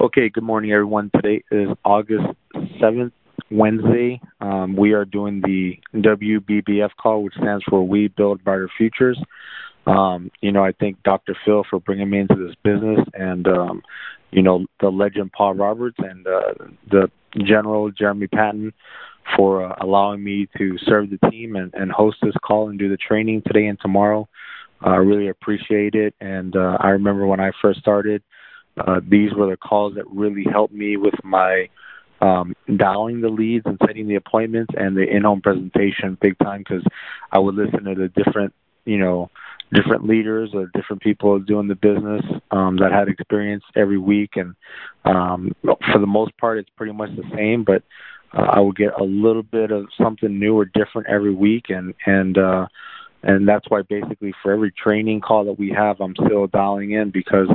Okay, good morning, everyone. Today is August 7th, Wednesday. Um, we are doing the WBBF call, which stands for We Build Brighter Futures. Um, you know, I thank Dr. Phil for bringing me into this business and, um, you know, the legend Paul Roberts and uh, the General Jeremy Patton for uh, allowing me to serve the team and, and host this call and do the training today and tomorrow. Uh, I really appreciate it. And uh, I remember when I first started, uh, these were the calls that really helped me with my um, dialing the leads and setting the appointments and the in-home presentation big time because I would listen to the different, you know, different leaders or different people doing the business um, that had experience every week, and um, for the most part, it's pretty much the same. But uh, I would get a little bit of something new or different every week, and and uh, and that's why basically for every training call that we have, I'm still dialing in because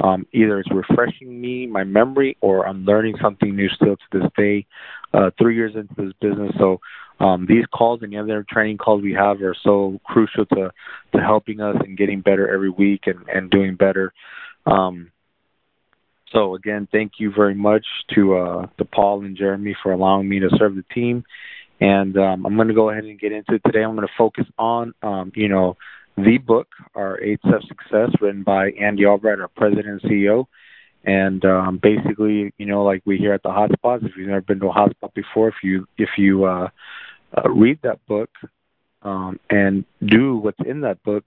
um, either it's refreshing me, my memory, or I'm learning something new still to this day, uh, three years into this business. So um, these calls and the other training calls we have are so crucial to, to helping us and getting better every week and, and doing better. Um, so again, thank you very much to uh, to Paul and Jeremy for allowing me to serve the team. And um, I'm going to go ahead and get into it today. I'm going to focus on, um, you know, the book, our Eight Steps Success, written by Andy Albright, our president and CEO. And um, basically, you know, like we hear at the hotspots, if you've never been to a hotspot before, if you if you uh, uh, read that book um, and do what's in that book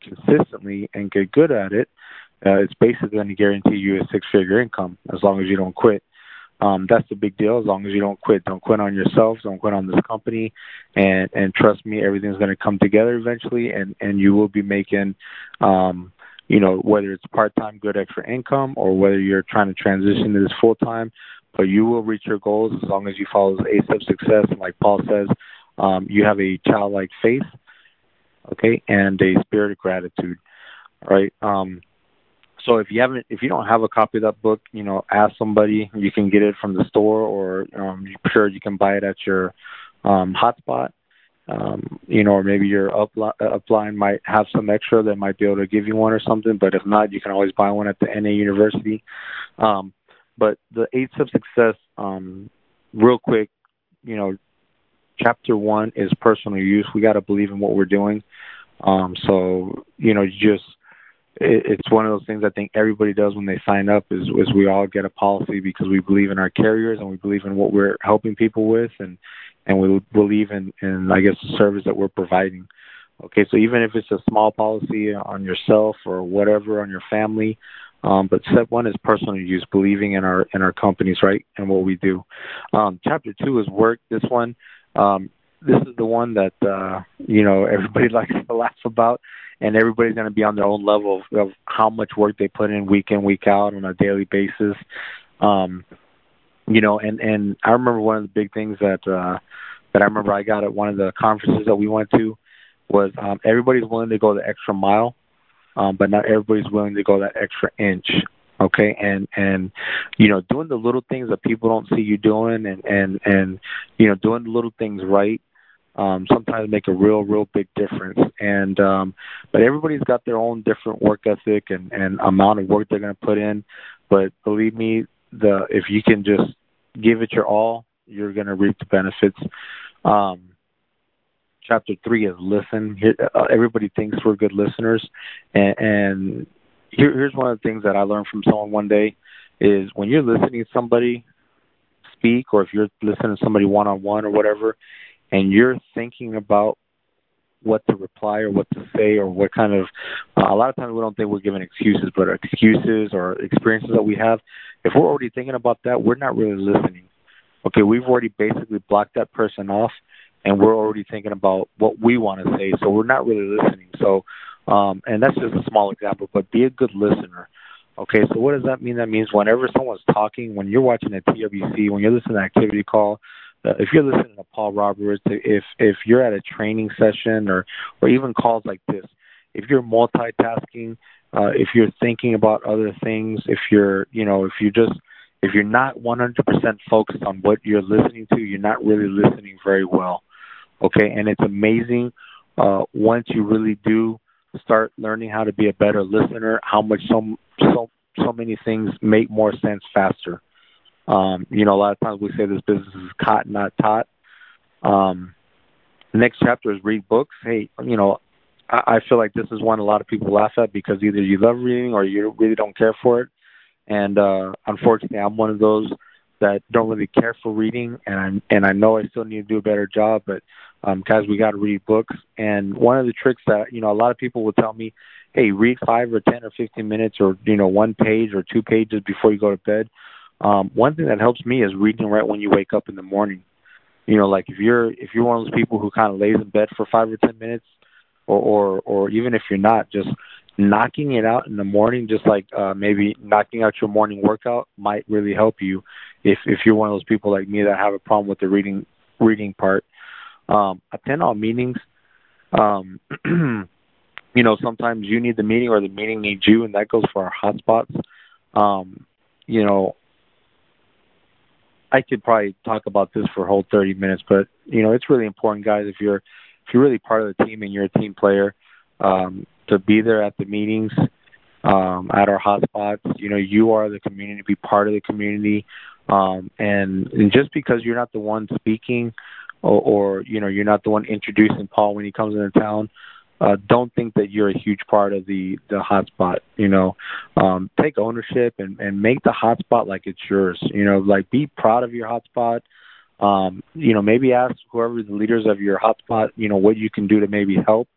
consistently and get good at it, uh, it's basically going to guarantee you a six-figure income as long as you don't quit um, that's the big deal. As long as you don't quit, don't quit on yourself, don't quit on this company, and and trust me, everything's going to come together eventually, and and you will be making, um, you know, whether it's part time good extra income or whether you're trying to transition to this full time, but you will reach your goals as long as you follow the eight of success. And like Paul says, um, you have a childlike faith, okay, and a spirit of gratitude, right? Um, so if you haven't, if you don't have a copy of that book, you know, ask somebody. You can get it from the store, or um, sure you can buy it at your um, hotspot. Um, you know, or maybe your upli- upline might have some extra that might be able to give you one or something. But if not, you can always buy one at the NA University. Um, but the eight of success, um, real quick, you know, chapter one is personal use. We got to believe in what we're doing. Um, so you know, just it's one of those things I think everybody does when they sign up is, is we all get a policy because we believe in our carriers and we believe in what we're helping people with and and we believe in, in I guess the service that we're providing. Okay, so even if it's a small policy on yourself or whatever on your family, um, but step one is personal use, believing in our in our companies, right, and what we do. Um, chapter two is work. This one, um, this is the one that uh, you know everybody likes to laugh about and everybody's going to be on their own level of, of how much work they put in week in week out on a daily basis. Um you know and and i remember one of the big things that uh that i remember i got at one of the conferences that we went to was um everybody's willing to go the extra mile um but not everybody's willing to go that extra inch okay and and you know doing the little things that people don't see you doing and and and you know doing the little things right um, sometimes make a real, real big difference. And um, but everybody's got their own different work ethic and, and amount of work they're going to put in. But believe me, the if you can just give it your all, you're going to reap the benefits. Um, chapter three is listen. Uh, everybody thinks we're good listeners, and, and here, here's one of the things that I learned from someone one day is when you're listening to somebody speak, or if you're listening to somebody one on one or whatever, and you're thinking about what to reply or what to say or what kind of uh, a lot of times we don't think we're giving excuses but excuses or experiences that we have if we're already thinking about that we're not really listening. Okay we've already basically blocked that person off and we're already thinking about what we want to say so we're not really listening. So um and that's just a small example but be a good listener okay so what does that mean that means whenever someone's talking when you're watching a twbc when you're listening to activity call uh, if you're listening to Paul Roberts, if if you're at a training session or or even calls like this, if you're multitasking, uh, if you're thinking about other things, if you're you know if you just if you're not 100% focused on what you're listening to, you're not really listening very well. Okay, and it's amazing uh, once you really do start learning how to be a better listener, how much so so so many things make more sense faster. Um, you know, a lot of times we say this business is caught, not taught. Um, next chapter is read books. Hey, you know, I, I feel like this is one a lot of people laugh at because either you love reading or you really don't care for it. And uh, unfortunately, I'm one of those that don't really care for reading, and I'm and I know I still need to do a better job. But um, guys, we got to read books. And one of the tricks that you know a lot of people will tell me, hey, read five or ten or fifteen minutes, or you know one page or two pages before you go to bed. Um, one thing that helps me is reading right when you wake up in the morning. You know, like if you're if you're one of those people who kind of lays in bed for five or ten minutes, or or or even if you're not, just knocking it out in the morning, just like uh, maybe knocking out your morning workout, might really help you. If if you're one of those people like me that have a problem with the reading reading part, attend all meetings. Um, you know, sometimes you need the meeting or the meeting needs you, and that goes for our hotspots. Um, you know, I could probably talk about this for a whole 30 minutes, but you know, it's really important, guys. If you're if you're really part of the team and you're a team player, um, to be there at the meetings, um, at our hotspots. You know, you are the community, be part of the community, um, and and just because you're not the one speaking, or, or you know, you're not the one introducing Paul when he comes into town, uh, don't think that you're a huge part of the the hotspot. You know, um, take ownership and and make the hotspot like it's yours. You know, like be proud of your hotspot. Um, you know, maybe ask whoever the leaders of your hotspot, you know, what you can do to maybe help,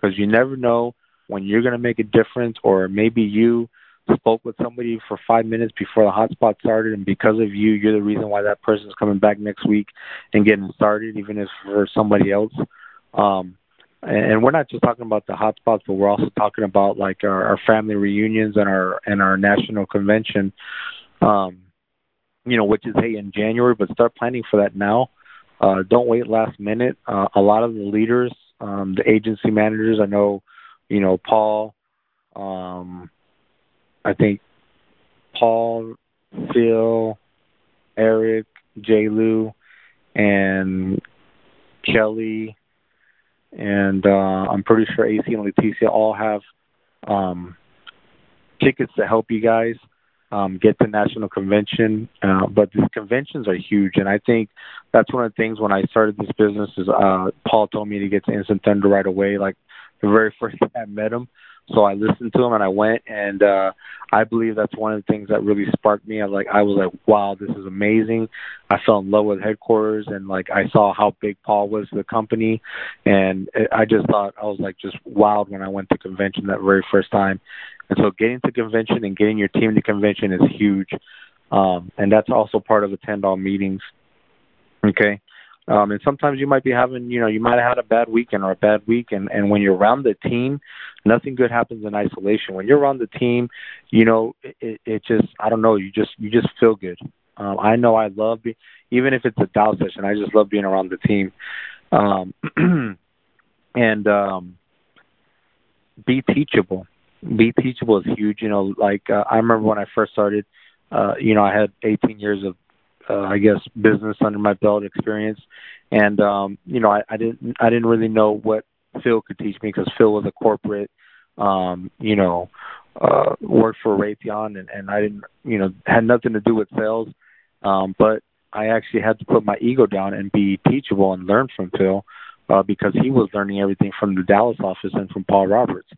because you never know when you're going to make a difference, or maybe you spoke with somebody for five minutes before the hotspot started, and because of you, you're the reason why that person's coming back next week and getting started, even if for somebody else. Um, and we're not just talking about the hotspots, but we're also talking about like our, our family reunions and our and our national convention. Um, you know, which is hey in January, but start planning for that now. Uh, don't wait last minute. Uh, a lot of the leaders, um, the agency managers, I know, you know, Paul, um, I think Paul, Phil, Eric, J. Lou, and Kelly, and uh, I'm pretty sure AC and Leticia all have um, tickets to help you guys um, get to national convention. Uh, but these conventions are huge, and I think that's one of the things when I started this business is uh, Paul told me to get to Instant Thunder right away. Like the very first time I met him, so I listened to him and I went, and uh, I believe that's one of the things that really sparked me. I like I was like, wow, this is amazing. I fell in love with headquarters, and like I saw how big Paul was to the company, and I just thought I was like just wild when I went to convention that very first time. And so getting to convention and getting your team to convention is huge, um, and that's also part of attend all meetings. Okay. Um, and sometimes you might be having, you know, you might have had a bad weekend or a bad week, and and when you're around the team, nothing good happens in isolation. When you're around the team, you know, it, it just, I don't know, you just you just feel good. Um, I know I love, even if it's a Dow session, I just love being around the team. Um, and um, be teachable. Be teachable is huge. You know, like uh, I remember when I first started, uh, you know, I had 18 years of uh, I guess business under my belt experience, and um, you know I, I didn't I didn't really know what Phil could teach me because Phil was a corporate, um, you know, uh, worked for Raytheon, and, and I didn't you know had nothing to do with sales, um, but I actually had to put my ego down and be teachable and learn from Phil uh, because he was learning everything from the Dallas office and from Paul Roberts.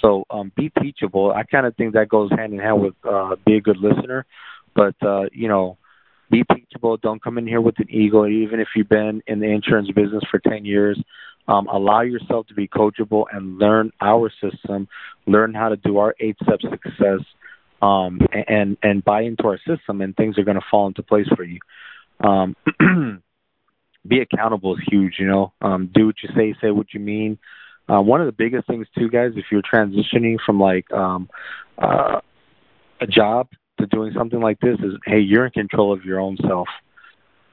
So um, be teachable. I kind of think that goes hand in hand with uh, be a good listener. But uh, you know, be teachable. Don't come in here with an ego, even if you've been in the insurance business for 10 years. Um, allow yourself to be coachable and learn our system, learn how to do our eight step success, um, and and buy into our system, and things are going to fall into place for you. Um, be accountable is huge. You know, um, do what you say, say what you mean. Uh, one of the biggest things too, guys, if you're transitioning from like um, uh, a job to doing something like this is hey you're in control of your own self.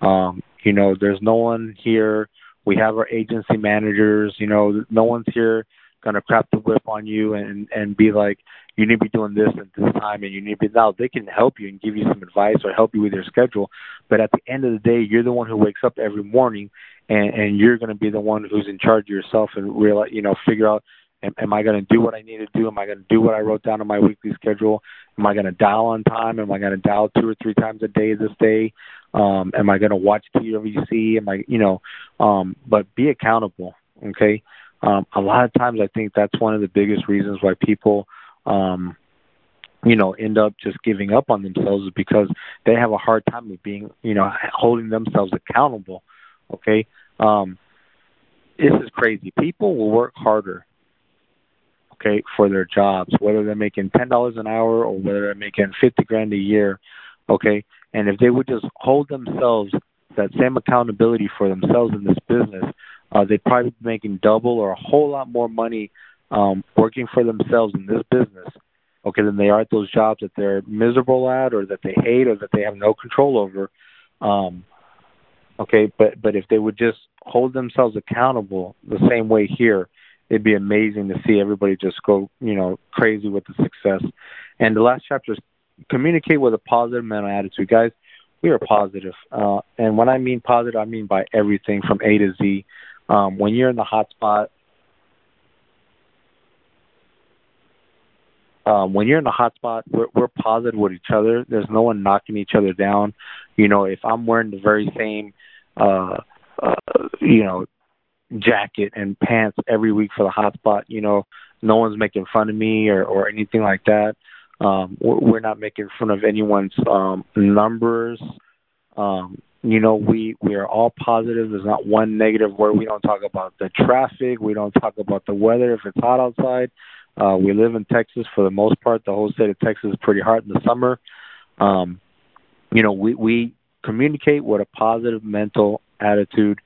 Um you know there's no one here. We have our agency managers. You know no one's here to crap the whip on you and and be like you need to be doing this at this time and you need to be now they can help you and give you some advice or help you with your schedule. But at the end of the day you're the one who wakes up every morning and and you're to be the one who's in charge of yourself and realize you know figure out Am, am I going to do what I need to do? Am I going to do what I wrote down on my weekly schedule? Am I going to dial on time? Am I going to dial two or three times a day this day? Um, am I going to watch TWC? Am I, you know, um, but be accountable. Okay. Um, a lot of times I think that's one of the biggest reasons why people, um, you know, end up just giving up on themselves is because they have a hard time of being, you know, holding themselves accountable. Okay. Um, this is crazy. People will work harder okay, for their jobs, whether they're making ten dollars an hour or whether they're making fifty grand a year, okay. And if they would just hold themselves that same accountability for themselves in this business, uh, they'd probably be making double or a whole lot more money um, working for themselves in this business, okay, than they are at those jobs that they're miserable at or that they hate or that they have no control over. Um, okay, but but if they would just hold themselves accountable the same way here, it'd be amazing to see everybody just go, you know, crazy with the success. And the last chapter is communicate with a positive mental attitude, guys. We are positive, uh, and when I mean positive, I mean by everything from A to Z. Um, when you're in the hot spot, um, when you're in the hot spot, we're, we're positive with each other. There's no one knocking each other down. You know, if I'm wearing the very same, uh, uh, you know, jacket and pants every week for the hot spot. You know, no one's making fun of me or or anything like that. Um, we're we're not making fun of anyone's um, numbers. Um, you know, we we are all positive. There's not one negative word. We don't talk about the traffic. We don't talk about the weather if it's hot outside. Uh, we live in Texas for the most part. The whole state of Texas is pretty hot in the summer. Um, you know, we we communicate with a positive mental attitude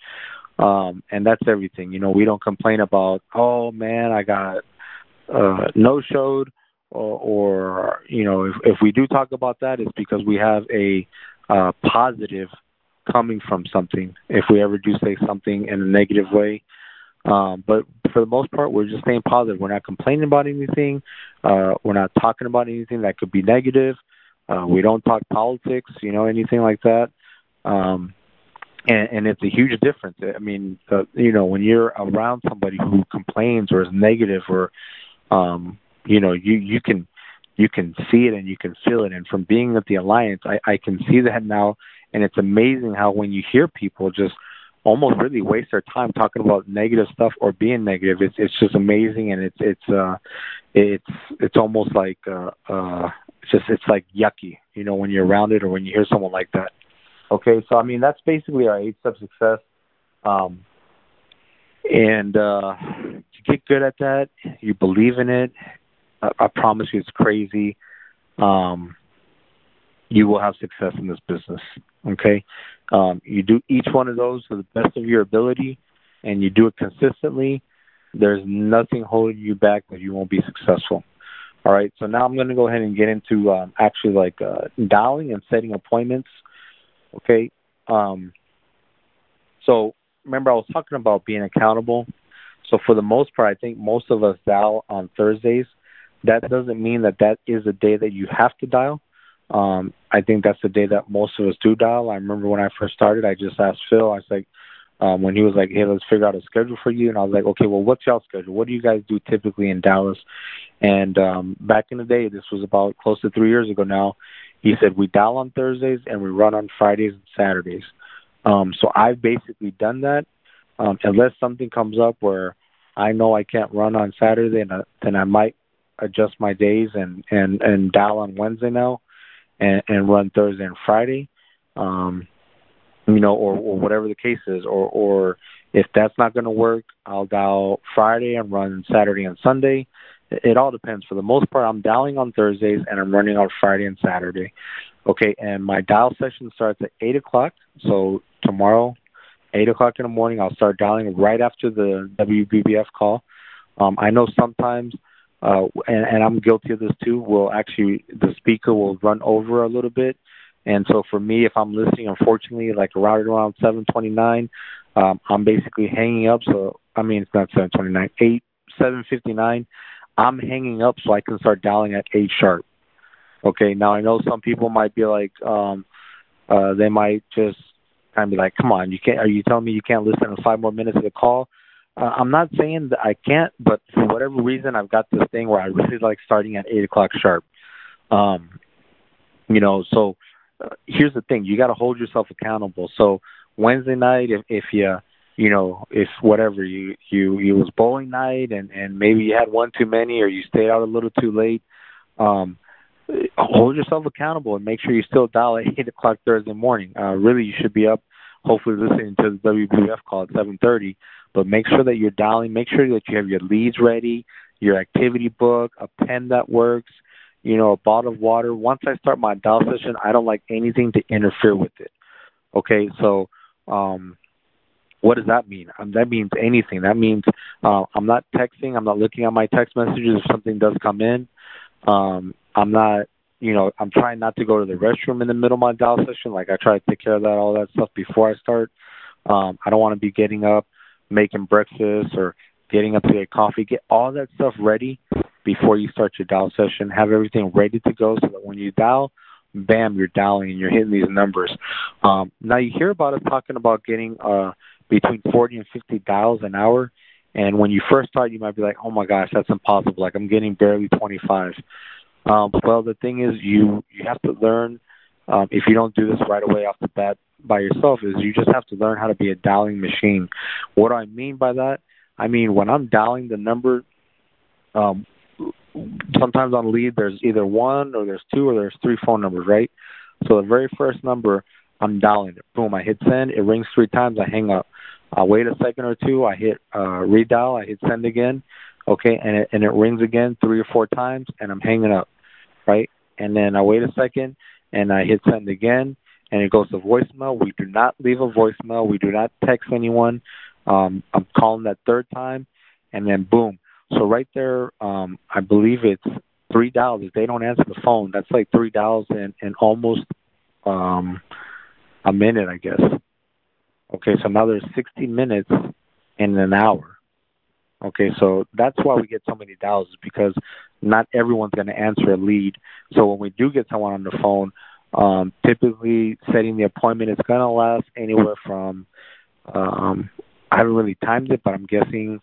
um, and that's everything. You know, we don't complain about, oh man, I got uh, no showed, or, or you know, if, if we do talk about that, it's because we have a uh, positive coming from something. If we ever do say something in a negative way, um, but for the most part, we're just staying positive. We're not complaining about anything. Uh, we're not talking about anything that could be negative. Uh, we don't talk politics, you know, anything like that. Um, and, and it's a huge difference. I mean, uh, you know, when you're around somebody who complains or is negative, or um, you know, you you can you can see it and you can feel it. And from being at the alliance, I, I can see that now, and it's amazing how when you hear people just almost really waste their time talking about negative stuff or being negative, it's it's just amazing, and it's it's uh, it's it's almost like uh, uh, just it's like yucky, you know, when you're around it or when you hear someone like that. Okay, so I mean that's basically our eight step success. Um, and uh, you get good at that, you believe in it. I, I promise you, it's crazy. Um, you will have success in this business. Okay, um, you do each one of those to the best of your ability, and you do it consistently. There's nothing holding you back that you won't be successful. All right, so now I'm going to go ahead and get into um, actually like uh, dialing and setting appointments Okay. Um, so remember, I was talking about being accountable. So for the most part, I think most of us dial on Thursdays. That doesn't mean that that is the day that you have to dial. Um, I think that's the day that most of us do dial. I remember when I first started, I just asked Phil. I was like, um, when he was like, "Hey, let's figure out a schedule for you," and I was like, "Okay, well, what's y'all schedule? What do you guys do typically in Dallas?" And um, back in the day, this was about close to three years ago now. He said we dial on Thursdays and we run on Fridays and Saturdays. Um, so I've basically done that. Um, unless something comes up where I know I can't run on Saturday, and uh, then I might adjust my days and and and dial on Wednesday now, and and run Thursday and Friday, um, you know, or or whatever the case is, or or if that's not going to work, I'll dial Friday and run Saturday and Sunday, it all depends. For the most part, I'm dialing on Thursdays and I'm running on Friday and Saturday. Okay, and my dial session starts at 8 o'clock. So tomorrow, 8 o'clock in the morning, I'll start dialing right after the WBBF call. Um, I know sometimes, uh, and, and I'm guilty of this too, will actually, the speaker will run over a little bit. And so for me, if I'm listening, unfortunately, like around around 729, um, I'm basically hanging up. So, I mean, it's not 729, 8, 759 I'm hanging up so I can start dialing at eight sharp. Okay, now I know some people might be like, um, uh, they might just kind of be like, "Come on, you can't. Are you telling me you can't listen to five more minutes of the call?" uh, I'm not saying that I can't, but for whatever reason, I've got this thing where I really like starting at eight o'clock sharp. Um, you know, so uh, here's the thing: you got to hold yourself accountable. So Wednesday night, if if you you know if whatever you you you was bowling night and and maybe you had one too many or you stayed out a little too late, um, hold yourself accountable and make sure you still dial at eight o'clock Thursday morning. Uh, really, you should be up, hopefully listening to the WBF call at seven thirty. But make sure that you're dialing. Make sure that you have your leads ready, your activity book, a pen that works, you know, a bottle of water. Once I start my dial session, I don't like anything to interfere with it. Okay, so um, what does that mean? Um, that means anything. That means uh, I'm not texting. I'm not looking at my text messages if something does come in. Um, I'm not, you know, I'm trying not to go to the restroom in the middle of my dial session. Like I try to take care of that, all that stuff before I start. Um, I don't want to be getting up, making breakfast, or getting up to get coffee. Get all that stuff ready before you start your dial session. Have everything ready to go so that when you dial, bam, you're dialing and you're hitting these numbers. Um, now you hear about us talking about getting uh, between 40 and 50 dials an hour. And when you first start, you might be like, "Oh my gosh, that's impossible! Like I'm getting barely 25." Um, well, the thing is, you you have to learn. Um, if you don't do this right away off the bat by yourself, is you just have to learn how to be a dialing machine. What do I mean by that? I mean when I'm dialing the number. Um, sometimes on lead there's either one or there's two or there's three phone numbers, right? So the very first number, I'm dialing it. Boom, I hit send. It rings three times. I hang up. I wait a second or two. I hit uh, redial. I hit send again. Okay, and it and it rings again three or four times, and I'm hanging up, right? And then I wait a second, and I hit send again, and it goes to voicemail. We do not leave a voicemail. We do not text anyone. Um, I'm calling that third time, and then boom. So right there, um, I believe it's three dials. If they don't answer the phone, that's like three dials in, in almost um, a minute, I guess. Okay, so now there's 60 minutes in an hour. Okay, so that's why we get so many dials because not everyone's going to answer a lead. So when we do get someone on the phone, um, typically setting the appointment is going to last anywhere from um, I haven't really timed it, but I'm guessing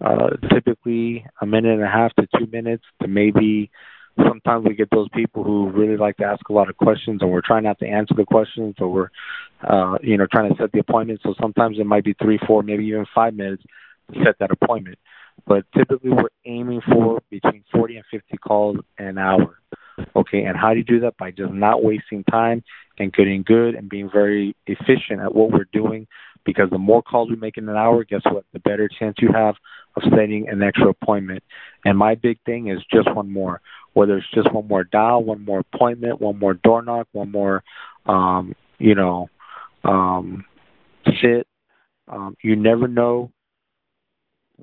uh, typically a minute and a half to two minutes to maybe sometimes we get those people who really like to ask a lot of questions and we're trying not to answer the questions or we're uh you know trying to set the appointment so sometimes it might be three four maybe even five minutes to set that appointment but typically we're aiming for between 40 and 50 calls an hour okay and how do you do that by just not wasting time and getting good and being very efficient at what we're doing because the more calls we make in an hour, guess what? The better chance you have of setting an extra appointment. And my big thing is just one more. Whether it's just one more dial, one more appointment, one more door knock, one more, um, you know, um, sit. Um, you never know.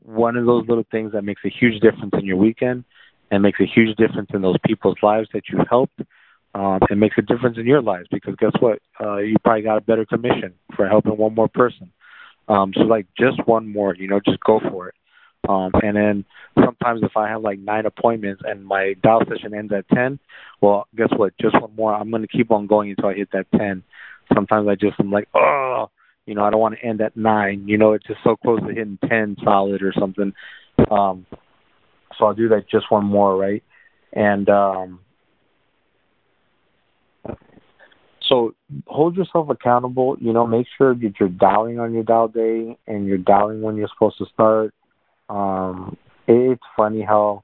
One of those little things that makes a huge difference in your weekend and makes a huge difference in those people's lives that you helped um, it makes a difference in your lives because guess what? Uh, you probably got a better commission for helping one more person. Um, so like just one more, you know, just go for it. Um, and then sometimes if I have like nine appointments and my dial session ends at ten, well, guess what? Just one more. I'm going to keep on going until I hit that ten. Sometimes I just I'm like, oh, you know, I don't want to end at nine. You know, it's just so close to hitting ten solid or something. Um, so I'll do that just one more, right? And um, so hold yourself accountable. You know, make sure that you're dialing on your dial day and you're dialing when you're supposed to start. Um, it's funny how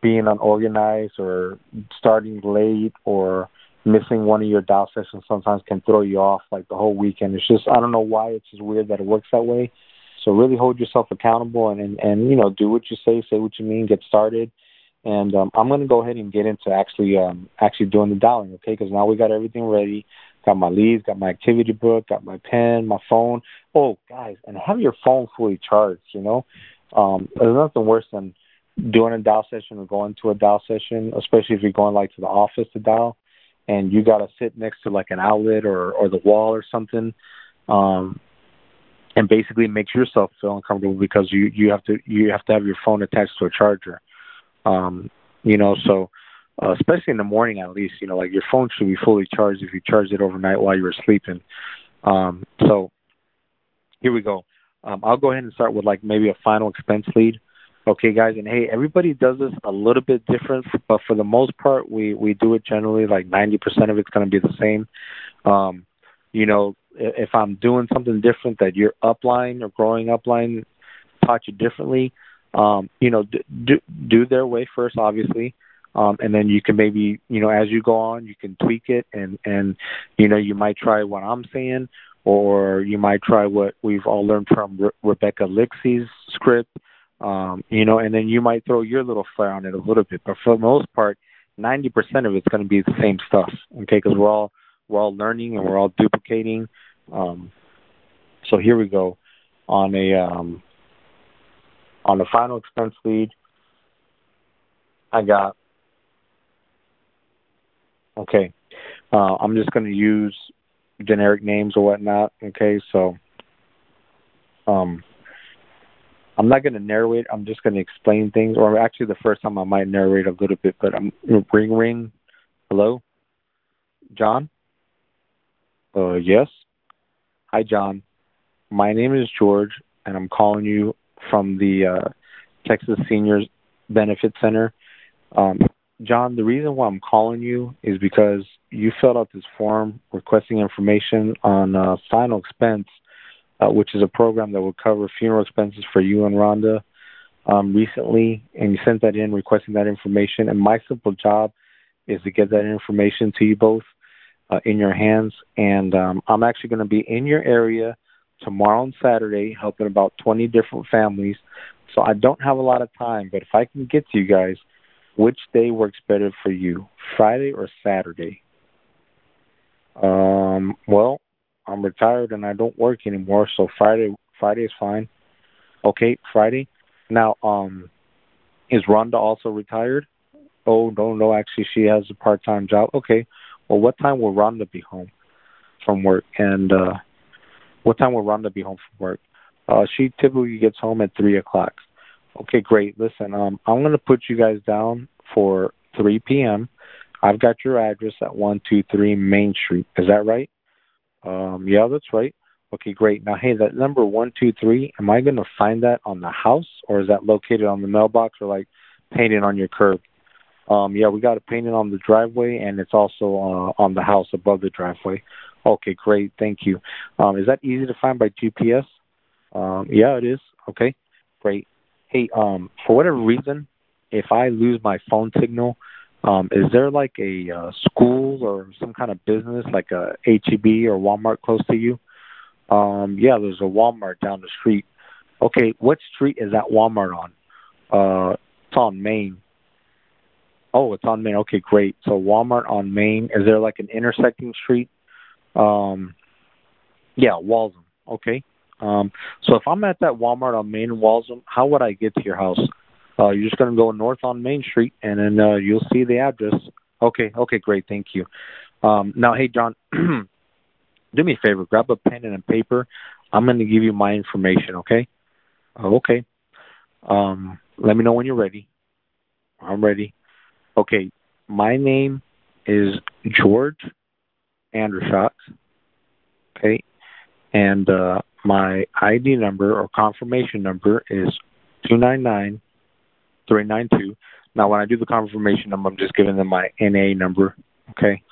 being unorganized or starting late or missing one of your dial sessions sometimes can throw you off like the whole weekend. It's just I don't know why it's just weird that it works that way. So really hold yourself accountable and and, and you know do what you say, say what you mean, get started and um, I'm to go ahead and get into actually um, actually doing the dialing, okay? Because now we got everything ready. Got my leads, got my activity book, got my pen, my phone. Oh, guys, and have your phone fully charged. You know, um, there's nothing worse than doing a dial session or going to a dial session, especially if you're going like to the office to dial, and you got to sit next to like an outlet or or the wall or something. Um, and basically makes yourself feel uncomfortable because you you have to you have to have your phone attached to a charger um, you know, so uh, especially in the morning at least, you know, like your phone should be fully charged if you charge it overnight while you were sleeping. Um, so here we go. Um, I'll go ahead and start with like maybe a final expense lead. Okay, guys, and hey, everybody does this a little bit different, but for the most part, we we do it generally like 90% of it's going to be the same. Um, you know, if I'm doing something different that your upline or growing upline taught you differently, um, you know, do do their way first, obviously, um, and then you can maybe, you know, as you go on, you can tweak it, and and you know, you might try what I'm saying, or you might try what we've all learned from Re- Rebecca Lixie's script, um, you know, and then you might throw your little flair on it a little bit. But for the most part, 90% of it's going to be the same stuff, okay? Because we're all we're all learning and we're all duplicating. Um, so here we go on a um, on the final expense lead. I got okay. Uh, I'm just going to use generic names or whatnot. Okay, so um, I'm not going to narrate. I'm just going to explain things. Or actually, the first time I might narrate a little bit, but I'm ring ring. Hello, John. Uh, yes. Hi, John. My name is George, and I'm calling you from the uh, Texas Seniors Benefit Center. Um, John, the reason why I'm calling you is because you filled out this form requesting information on uh, Final Expense, uh, which is a program that will cover funeral expenses for you and Rhonda um, recently, and you sent that in requesting that information. And my simple job is to get that information to you both uh, in your hands. And um, I'm actually going to be in your area tomorrow and Saturday helping about 20 different families. So I don't have a lot of time, but if I can get to you guys, which day works better for you, Friday or Saturday? Um, well, I'm retired and I don't work anymore, so Friday Friday is fine. Okay, Friday. Now, um, is Rhonda also retired? Oh no, no, actually she has a part time job. Okay. Well what time will Rhonda be home from work? And uh what time will Rhonda be home from work? Uh she typically gets home at three o'clock. Okay, great. Listen, um I'm gonna put you guys down for three PM I've got your address at 123 Main Street. Is that right? Um, yeah, that's right. Okay, great. Now, hey, that number 123, am I going to find that on the house or is that located on the mailbox or like painted on your curb? Um, yeah, we got it painted on the driveway and it's also uh, on the house above the driveway. Okay, great. Thank you. Um, is that easy to find by GPS? Um, yeah, it is. Okay, great. Hey, um, for whatever reason, if I lose my phone signal, um, is there like a uh, school or some kind of business like a HEB or Walmart close to you? Um, yeah, there's a Walmart down the street. Okay, what street is that Walmart on? Uh, it's on Main. Oh, it's on Main. Okay, great. So Walmart on Main. Is there like an intersecting street? Um, yeah, Waltham. Okay. Um, so if I'm at that Walmart on Main in Waltham, how would I get to your house? Uh, you're just going to go north on Main Street, and then uh, you'll see the address. Okay, okay, great, thank you. Um, now, hey, John, do me a favor, grab a pen and a paper. I'm going to give you my information, okay? Okay. Um, let me know when you're ready. I'm ready. Okay, my name is George Andershot. Okay, and uh, my ID number or confirmation number is two nine nine 392. Now, when I do the confirmation number, I'm just giving them my NA number. Okay.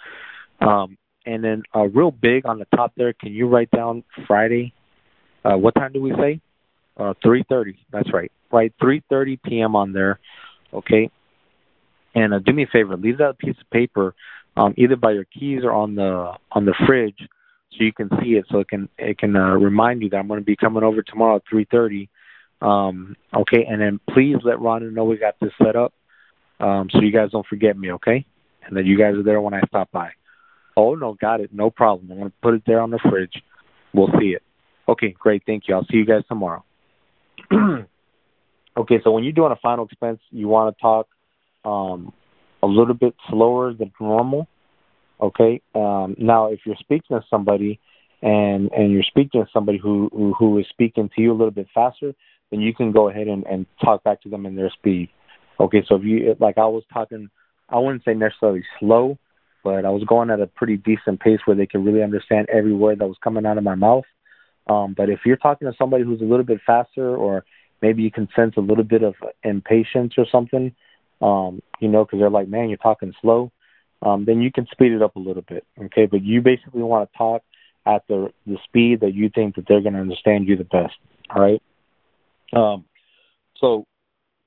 Um, and then uh, real big on the top there, can you write down Friday? Uh, what time do we say? Uh, 3:30. That's right. Right, 3:30 p.m. on there. Okay. And uh, do me a favor, leave that piece of paper um, either by your keys or on the on the fridge, so you can see it, so it can it can uh, remind you that I'm going to be coming over tomorrow at 3:30 um, okay, and then please let Rhonda know we got this set up, um, so you guys don't forget me, okay? And that you guys are there when I stop by. Oh no, got it, no problem. I'm gonna put it there on the fridge. We'll see it. Okay, great, thank you. I'll see you guys tomorrow. okay, so when you're doing a final expense, you want to talk um, a little bit slower than normal. Okay. Um, now, if you're speaking to somebody and and you're speaking to somebody who, who who is speaking to you a little bit faster, then you can go ahead and, and talk back to them in their speed. Okay, so if you like, I was talking, I wouldn't say necessarily slow, but I was going at a pretty decent pace where they could really understand every word that was coming out of my mouth. Um, but if you're talking to somebody who's a little bit faster, or maybe you can sense a little bit of impatience or something, um, you know, because they're like, man, you're talking slow, um, then you can speed it up a little bit, okay? But you basically want to talk at the the speed that you think that they're going to understand you the best, all right? Um, so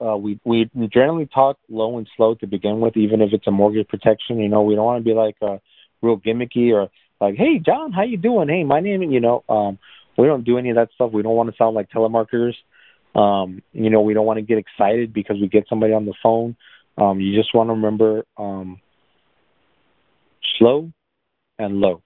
uh, we we generally talk low and slow to begin with, even if it's a mortgage protection. You know, we don't want to be like uh, real gimmicky or like, hey, John, how you doing? Hey, my name, you know, um, we don't do any of that stuff. We don't want to sound like telemarketers. Um, you know, we don't want to get excited because we get somebody on the phone. Um, you just want to remember um, slow and low.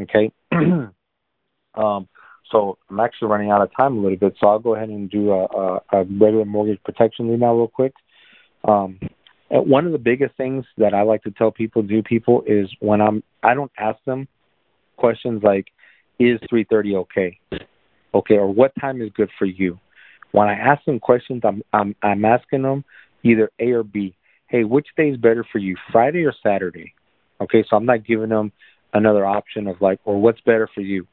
Okay. um, so I'm actually running out of time a little bit, so I'll go ahead and do a, a, a regular mortgage protection lead now, real quick. Um, one of the biggest things that I like to tell people, do people, is when I'm I don't ask them questions like, "Is 3:30 okay?" Okay, or "What time is good for you?" When I ask them questions, I'm I'm I'm asking them either A or B. Hey, which day is better for you, Friday or Saturday? Okay, so I'm not giving them another option of like, or what's better for you,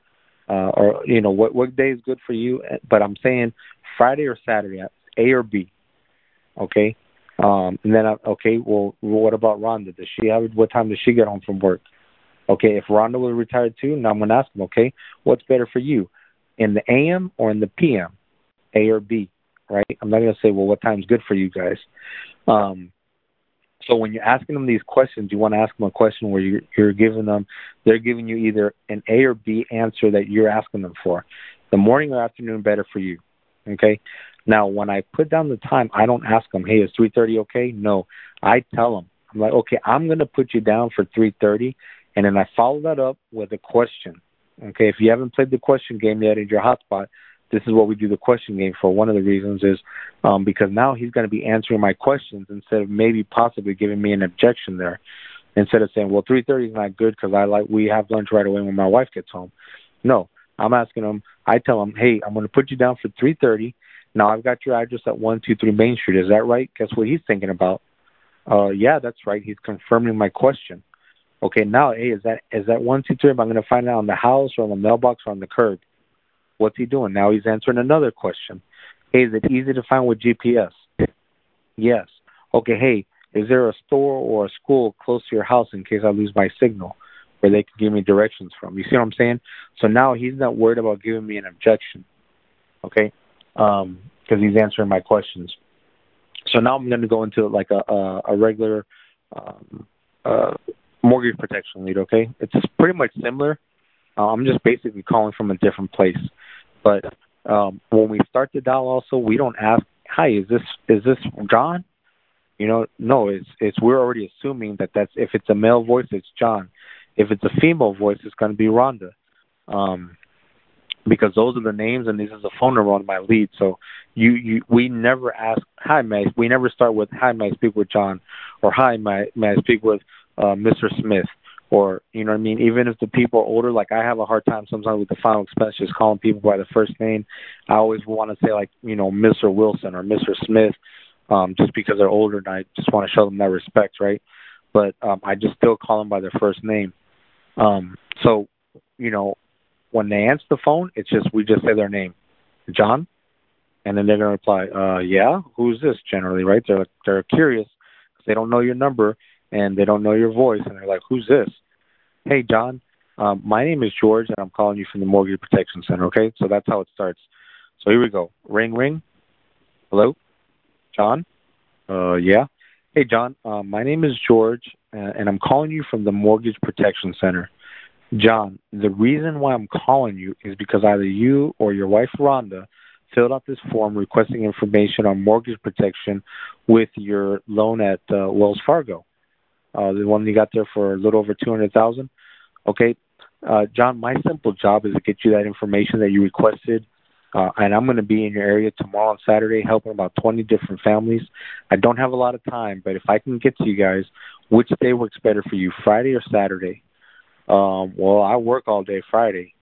uh, or you know, what what day is good for you. But I'm saying Friday or Saturday, A or B. Okay, um, and then I, okay, well, what about Rhonda? Does she have what time does she get home from work? Okay, if Rhonda was retired too, now I'm to ask them, okay, what's better for you, in the AM or in the PM, A or B, right? I'm not to say, well, what time's good for you guys. Um, so when you're asking them these questions, you want to ask them a question where you're, you're giving them, they're giving you either an A or B answer that you're asking them for. The morning or afternoon better for you. Okay. Now, when I put down the time, I don't ask them, "Hey, is 3:30 okay?" No, I tell them, I'm like, "Okay, I'm to put you down for 3:30," and then I follow that up with a question. Okay, if you haven't played the question game yet in your hotspot, this is what we do the question game for. One of the reasons is um, because now he's going to be answering my questions instead of maybe possibly giving me an objection there. Instead of saying, "Well, 3:30 is not good because I like we have lunch right away when my wife gets home." No, I'm asking him. I tell him, "Hey, I'm going to put you down for 3:30." Now I've got your address at 123 Main Street. Is that right? Guess what he's thinking about? Uh, yeah, that's right. He's confirming my question. Okay, now, hey, is that is that 123? Am I going to find out on the house or on the mailbox or on the curb? What's he doing? Now he's answering another question. Hey, is it easy to find with GPS? Yes. Okay, hey, is there a store or a school close to your house in case I lose my signal where they can give me directions from? You see what I'm saying? So now he's not worried about giving me an objection. Okay? because um, he's answering my questions. So now I'm going to go into like a a, a regular um, uh, mortgage protection lead. Okay, it's pretty much similar. Uh, I'm just basically calling from a different place, but um, when we start the dial, also we don't ask, "Hi, is this is this John?" You know, no, it's it's we're already assuming that that's if it's a male voice, it's John. If it's a female voice, it's going to be Rhonda. Um, because those are the names and this is a phone number on my lead. So you, you we never ask hi may we never start with hi may I speak with John or hi may may I speak with uh, Mr. Smith or you know what I mean. Even if the people are older, like I have a hard time sometimes with the final expense just calling people by the first name. I always want to say like you know Mr. Wilson or Mr. Smith, um, just because they're older and I just want to show them that respect, right? But um, I just still call them by their first name. Um, so you know when they answer the phone, it's just we just say their name, John, and then they're gonna reply, uh, yeah, who's this? Generally, right? They're they're curious they don't know your number and they don't know your voice, and they're like, who's this? Hey, John, um, my name is George, and I'm calling you from the Mortgage Protection Center. Okay, so that's how it starts. So here we go. Ring, ring. Hello, John. Uh, yeah. Hey, John. Uh, my name is George, uh, and I'm calling you from the Mortgage Protection Center. John, the reason why I'm calling you is because either you or your wife Rhonda filled out this form requesting information on mortgage protection with your loan at uh, Wells Fargo, uh, the one you got there for a little over two hundred thousand. Okay, uh, John, my simple job is to get you that information that you requested. Uh, and I'm going to be in your area tomorrow and Saturday helping about 20 different families. I don't have a lot of time, but if I can get to you guys, which day works better for you, Friday or Saturday? Um, well, I work all day Friday.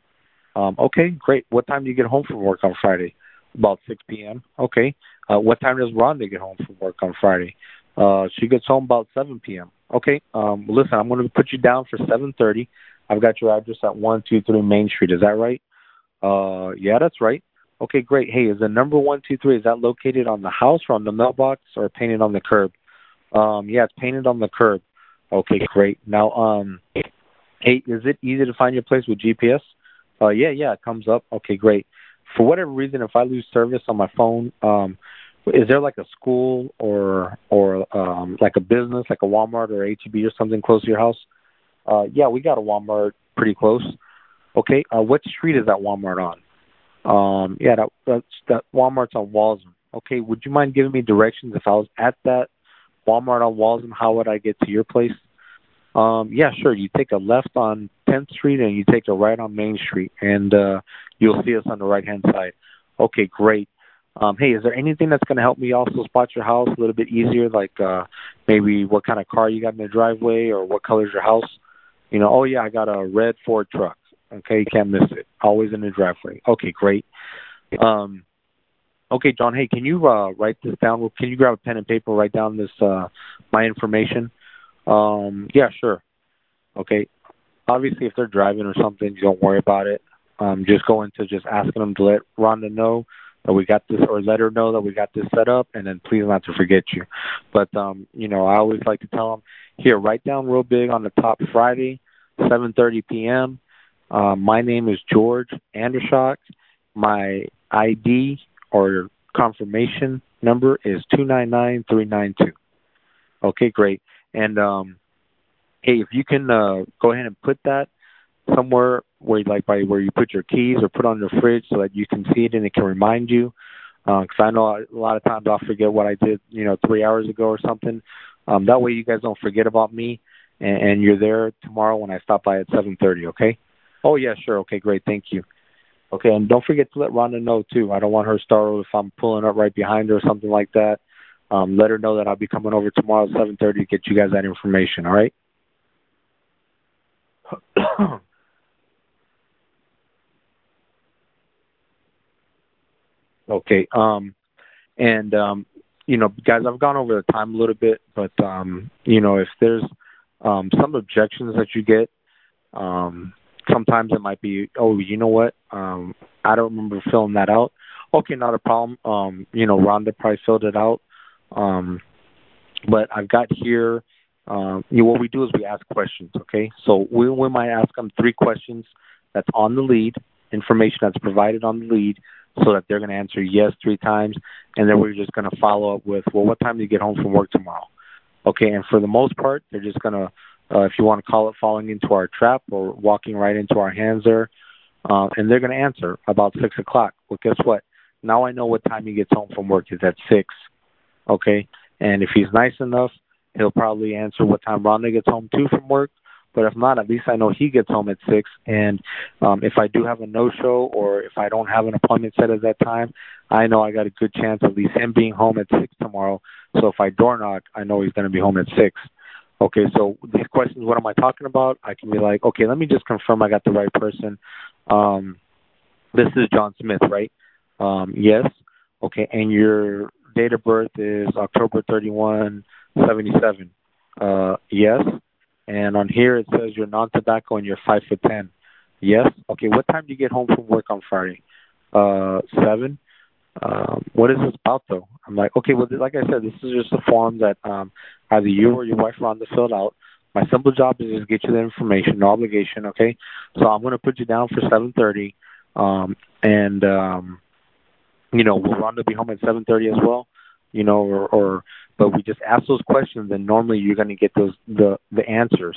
Um, okay, great. What time do you get home from work on Friday? About 6 p.m. Okay. Uh, what time does Rhonda get home from work on Friday? Uh, she gets home about 7 p.m. Okay. Um, listen, I'm going to put you down for 7:30. I've got your address at 123 Main Street. Is that right? Uh, yeah, that's right. Okay, great. Hey, is the number one two three is that located on the house or on the mailbox or painted on the curb? Um, yeah, it's painted on the curb. Okay, great. Now, um, hey, is it easy to find your place with GPS? Uh, yeah, yeah, it comes up. Okay, great. For whatever reason, if I lose service on my phone, um, is there like a school or or um, like a business, like a Walmart or HEB or something close to your house? Uh, yeah, we got a Walmart pretty close. Okay, uh, what street is that Walmart on? Um, yeah, that that's, that Walmart's on Walzem. Okay, would you mind giving me directions if I was at that Walmart on Walzem? How would I get to your place? Um, yeah, sure. You take a left on 10th Street and you take a right on Main Street, and uh, you'll see us on the right hand side. Okay, great. Um, hey, is there anything that's going to help me also spot your house a little bit easier? Like uh, maybe what kind of car you got in the driveway, or what color's your house? You know, oh yeah, I got a red Ford truck. Okay, you can't miss it. Always in the driveway. Okay, great. Um, okay, John. Hey, can you uh, write this down? Can you grab a pen and paper, write down this uh, my information? Um, yeah, sure. Okay. Obviously, if they're driving or something, don't worry about it. Um, just go into just asking them to let Rhonda know that we got this, or let her know that we got this set up, and then please not to forget you. But um, you know, I always like to tell them here, write down real big on the top Friday, 7:30 p.m. Uh, my name is George Andershock. My ID or confirmation number is two nine nine three nine two. Okay, great. And um, hey, if you can uh, go ahead and put that somewhere where you like by where you put your keys or put on your fridge so that you can see it and it can remind you. Because uh, I know a lot of times I'll forget what I did, you know, three hours ago or something. Um, that way you guys don't forget about me, and, and you're there tomorrow when I stop by at 7:30. Okay? Oh yeah, sure. Okay, great. Thank you. Okay, and don't forget to let Rhonda know too. I don't want her startled if I'm pulling up right behind her or something like that. Um, let her know that I'll be coming over tomorrow at 7:30 to get you guys that information. All right? okay. Um, and um, you know, guys, I've gone over the time a little bit, but um, you know, if there's um, some objections that you get, um, sometimes it might be, oh, you know what, um, I don't remember filling that out. Okay, not a problem. Um, you know, Rhonda probably filled it out. Um, but I've got here. Um, you know, what we do is we ask questions. Okay, so we we might ask them three questions that's on the lead, information that's provided on the lead, so that they're going to answer yes three times, and then we're just going to follow up with, well, what time do you get home from work tomorrow? Okay, and for the most part, they're just going to, uh, if you want to call it falling into our trap or walking right into our hands there, uh, and they're going to answer about six o'clock. Well, guess what? Now I know what time he gets home from work is at six. Okay, and if he's nice enough, he'll probably answer what time Rhonda gets home too from work. But if not, at least I know he gets home at six. And um, if I do have a no show or if I don't have an appointment set at that time, I know I got a good chance at least him being home at six tomorrow. So if I door knock, I know he's going to be home at six. Okay, so these questions, what am I talking about? I can be like, okay, let me just confirm I got the right person. Um, this is John Smith, right? Um, yes. Okay, and your date of birth is October 31, 77. Uh, yes. And on here it says you're non-tobacco and you're five foot ten. Yes. Okay. What time do you get home from work on Friday? Uh, seven. Um, what is this about though? I'm like, okay, well, like I said, this is just a form that um, either you or your wife Rhonda filled out. My simple job is just get you the information, no obligation. Okay, so I'm going to put you down for 7:30, um, and um, you know, we'll Rhonda be home at 7:30 as well? You know, or, or but we just ask those questions, and normally you're going to get those the the answers.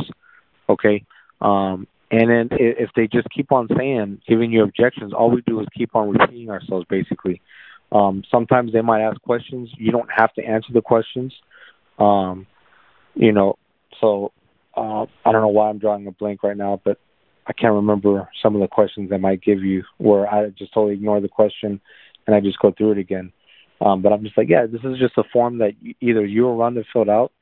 Okay, um, and then if they just keep on saying, giving you objections, all we do is keep on repeating ourselves. Basically, um, sometimes they might ask questions. You don't have to answer the questions. Um, you know, so uh, I don't know why I'm drawing a blank right now, but I can't remember some of the questions they might give you where I just totally ignore the question and I just go through it again. Um, but I'm just like, yeah, this is just a form that either you or Rhonda filled out.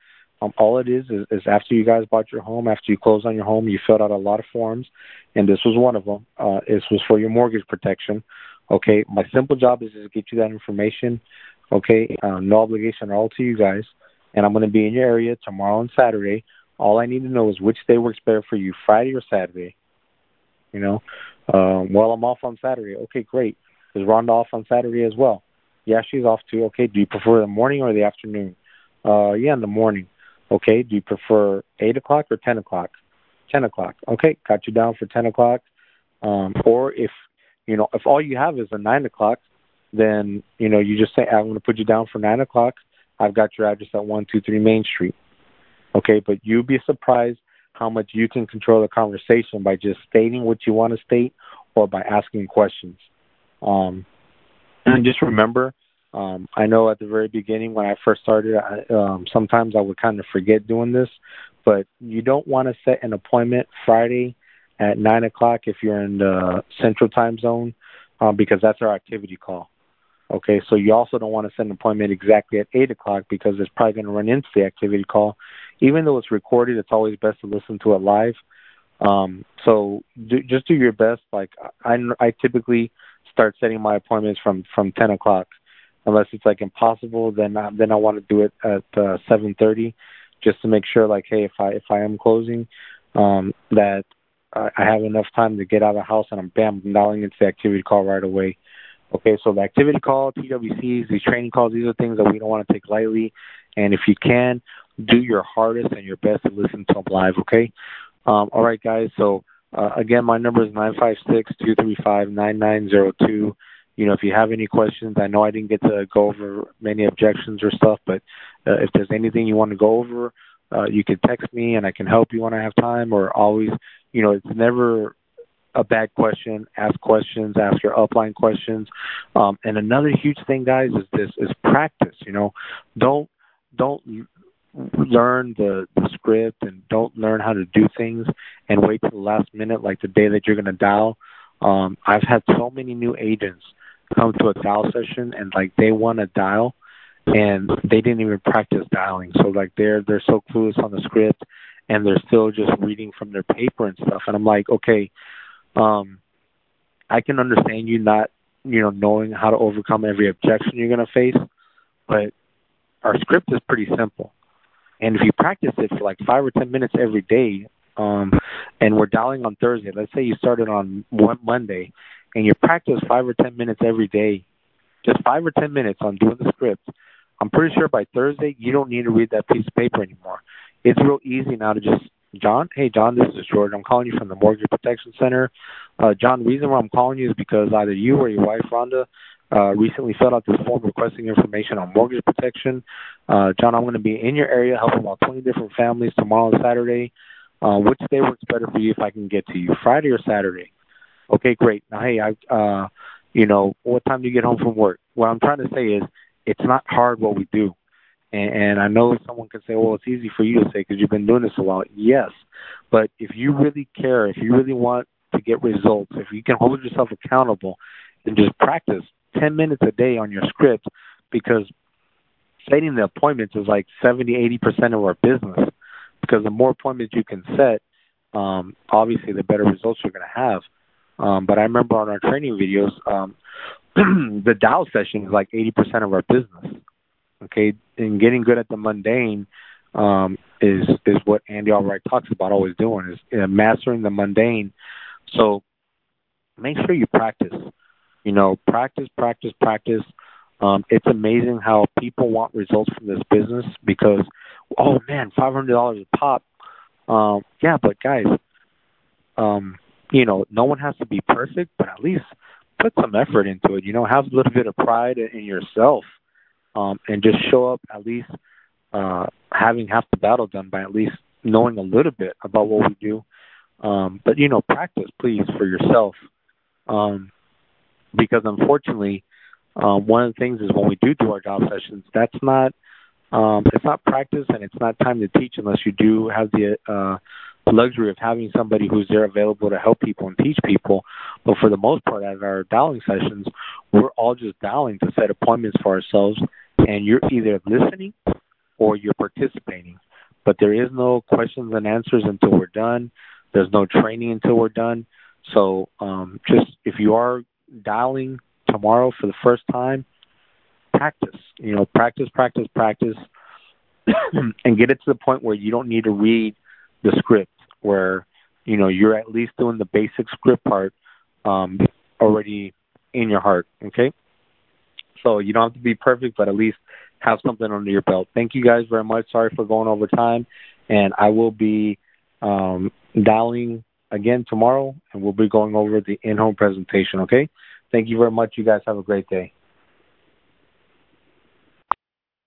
Um, all it is, is is after you guys bought your home, after you closed on your home, you filled out a lot of forms, and this was one of them. Uh, this was for your mortgage protection. Okay, my simple job is to get you that information. Okay, uh, no obligation at all to you guys, and I'm going to be in your area tomorrow and Saturday. All I need to know is which day works better for you, Friday or Saturday. You know, Um, well, I'm off on Saturday. Okay, great. Is Rhonda off on Saturday as well? Yeah, she's off too. Okay, do you prefer the morning or the afternoon? Uh, yeah, in the morning. Okay, do you prefer 8 o'clock or 10 o'clock? 10 o'clock. Okay, got you down for 10 o'clock. Um, or if, you know, if all you have is a 9 o'clock, then, you know, you just say, I'm going to put you down for 9 o'clock. I've got your address at 123 Main Street. Okay, but you'd be surprised how much you can control the conversation by just stating what you want to state or by asking questions. Um, and just remember, um, I know at the very beginning when I first started, I, um, sometimes I would kind of forget doing this, but you don't want to set an appointment Friday at nine o'clock if you're in the Central Time Zone, um, because that's our activity call. Okay, so you also don't want to set an appointment exactly at eight o'clock because it's probably going to run into the activity call. Even though it's recorded, it's always best to listen to it live. Um, so do, just do your best. Like I, I typically start setting my appointments from from ten o'clock, unless it's like impossible. Then I, then I want to do it at uh, seven thirty, just to make sure like hey if I if I am closing, um, that I, I have enough time to get out of the house and I'm bam dialing into the activity call right away. Okay, so the activity call, TWCs, these training calls, these are things that we don't want to take lightly. And if you can, do your hardest and your best to listen to them live. Okay. Um, all right, guys. So uh, again, my number is nine five six two three five nine nine zero two. You know, if you have any questions, I know I didn't get to go over many objections or stuff, but uh, if there's anything you want to go over, uh, you can text me and I can help you when I have time. Or always, you know, it's never a bad question. Ask questions. Ask your upline questions. Um, and another huge thing, guys, is this: is practice. You know, don't don't learn the, the script and don't learn how to do things and wait till the last minute, like the day that you're going to dial. Um, I've had so many new agents come to a dial session and like they want to dial and they didn't even practice dialing. So like they're they're so clueless on the script and they're still just reading from their paper and stuff. And I'm like, okay, um, I can understand you not, you know, knowing how to overcome every objection you're going to face, but our script is pretty simple. And if you practice it for like five or ten minutes every day, um, and we're dialing on Thursday, let's say you started on one Monday, and you practice five or ten minutes every day, just five or ten minutes on doing the script, I'm pretty sure by Thursday you don't need to read that piece of paper anymore. It's real easy now to just John, hey John, this is George. I'm calling you from the Mortgage Protection Center. Uh, John, the reason why I'm calling you is because either you or your wife Rhonda uh, recently filled out this form requesting information on mortgage protection. Uh, John, I'm going to be in your area helping about 20 different families tomorrow and Saturday. Uh, which day works better for you if I can get to you, Friday or Saturday? Okay, great. Now, hey, I, uh, you know, what time do you get home from work? What I'm trying to say is, it's not hard what we do. And, and I know someone can say, well, it's easy for you to say because you've been doing this a while. Yes, but if you really care, if you really want to get results, if you can hold yourself accountable and just practice 10 minutes a day on your script because setting the appointments is like 70, 80% of our business because the more appointments you can set, um, obviously the better results you're going to have. Um, but I remember on our training videos, um, the dial session is like 80% of our business. Okay. And getting good at the mundane, um, is, is what Andy Albright talks about always doing is uh, mastering the mundane. So make sure you practice. You know, practice, practice, practice. Um, it's amazing how people want results from this business because, oh man, five hundred dollars a pop. Um, yeah, but guys, um, you know, no one has to be perfect, but at least put some effort into it. You know, have a little bit of pride in yourself, um, and just show up at least uh, having half the battle done by at least knowing a little bit about what we do. Um, but you know, practice please for yourself. Um, because unfortunately, um, one of the things is when we do do our job sessions, that's not um, it's not practice and it's not time to teach unless you do have the uh, luxury of having somebody who's there available to help people and teach people. But for the most part, at our dialing sessions, we're all just dialing to set appointments for ourselves, and you're either listening or you're participating. But there is no questions and answers until we're done. There's no training until we're done. So um, just if you are dialing tomorrow for the first time, practice. You know, practice, practice, practice, and get it to the point where you don't need to read the script, where you know you're at least doing the basic script part um, already in your heart. Okay. So you don't have to be perfect, but at least have something under your belt. Thank you guys very much. Sorry for going over time, and I will be um, dialing again tomorrow, and we'll be going over the in-home presentation. Okay. Thank you very much. You guys have a great day.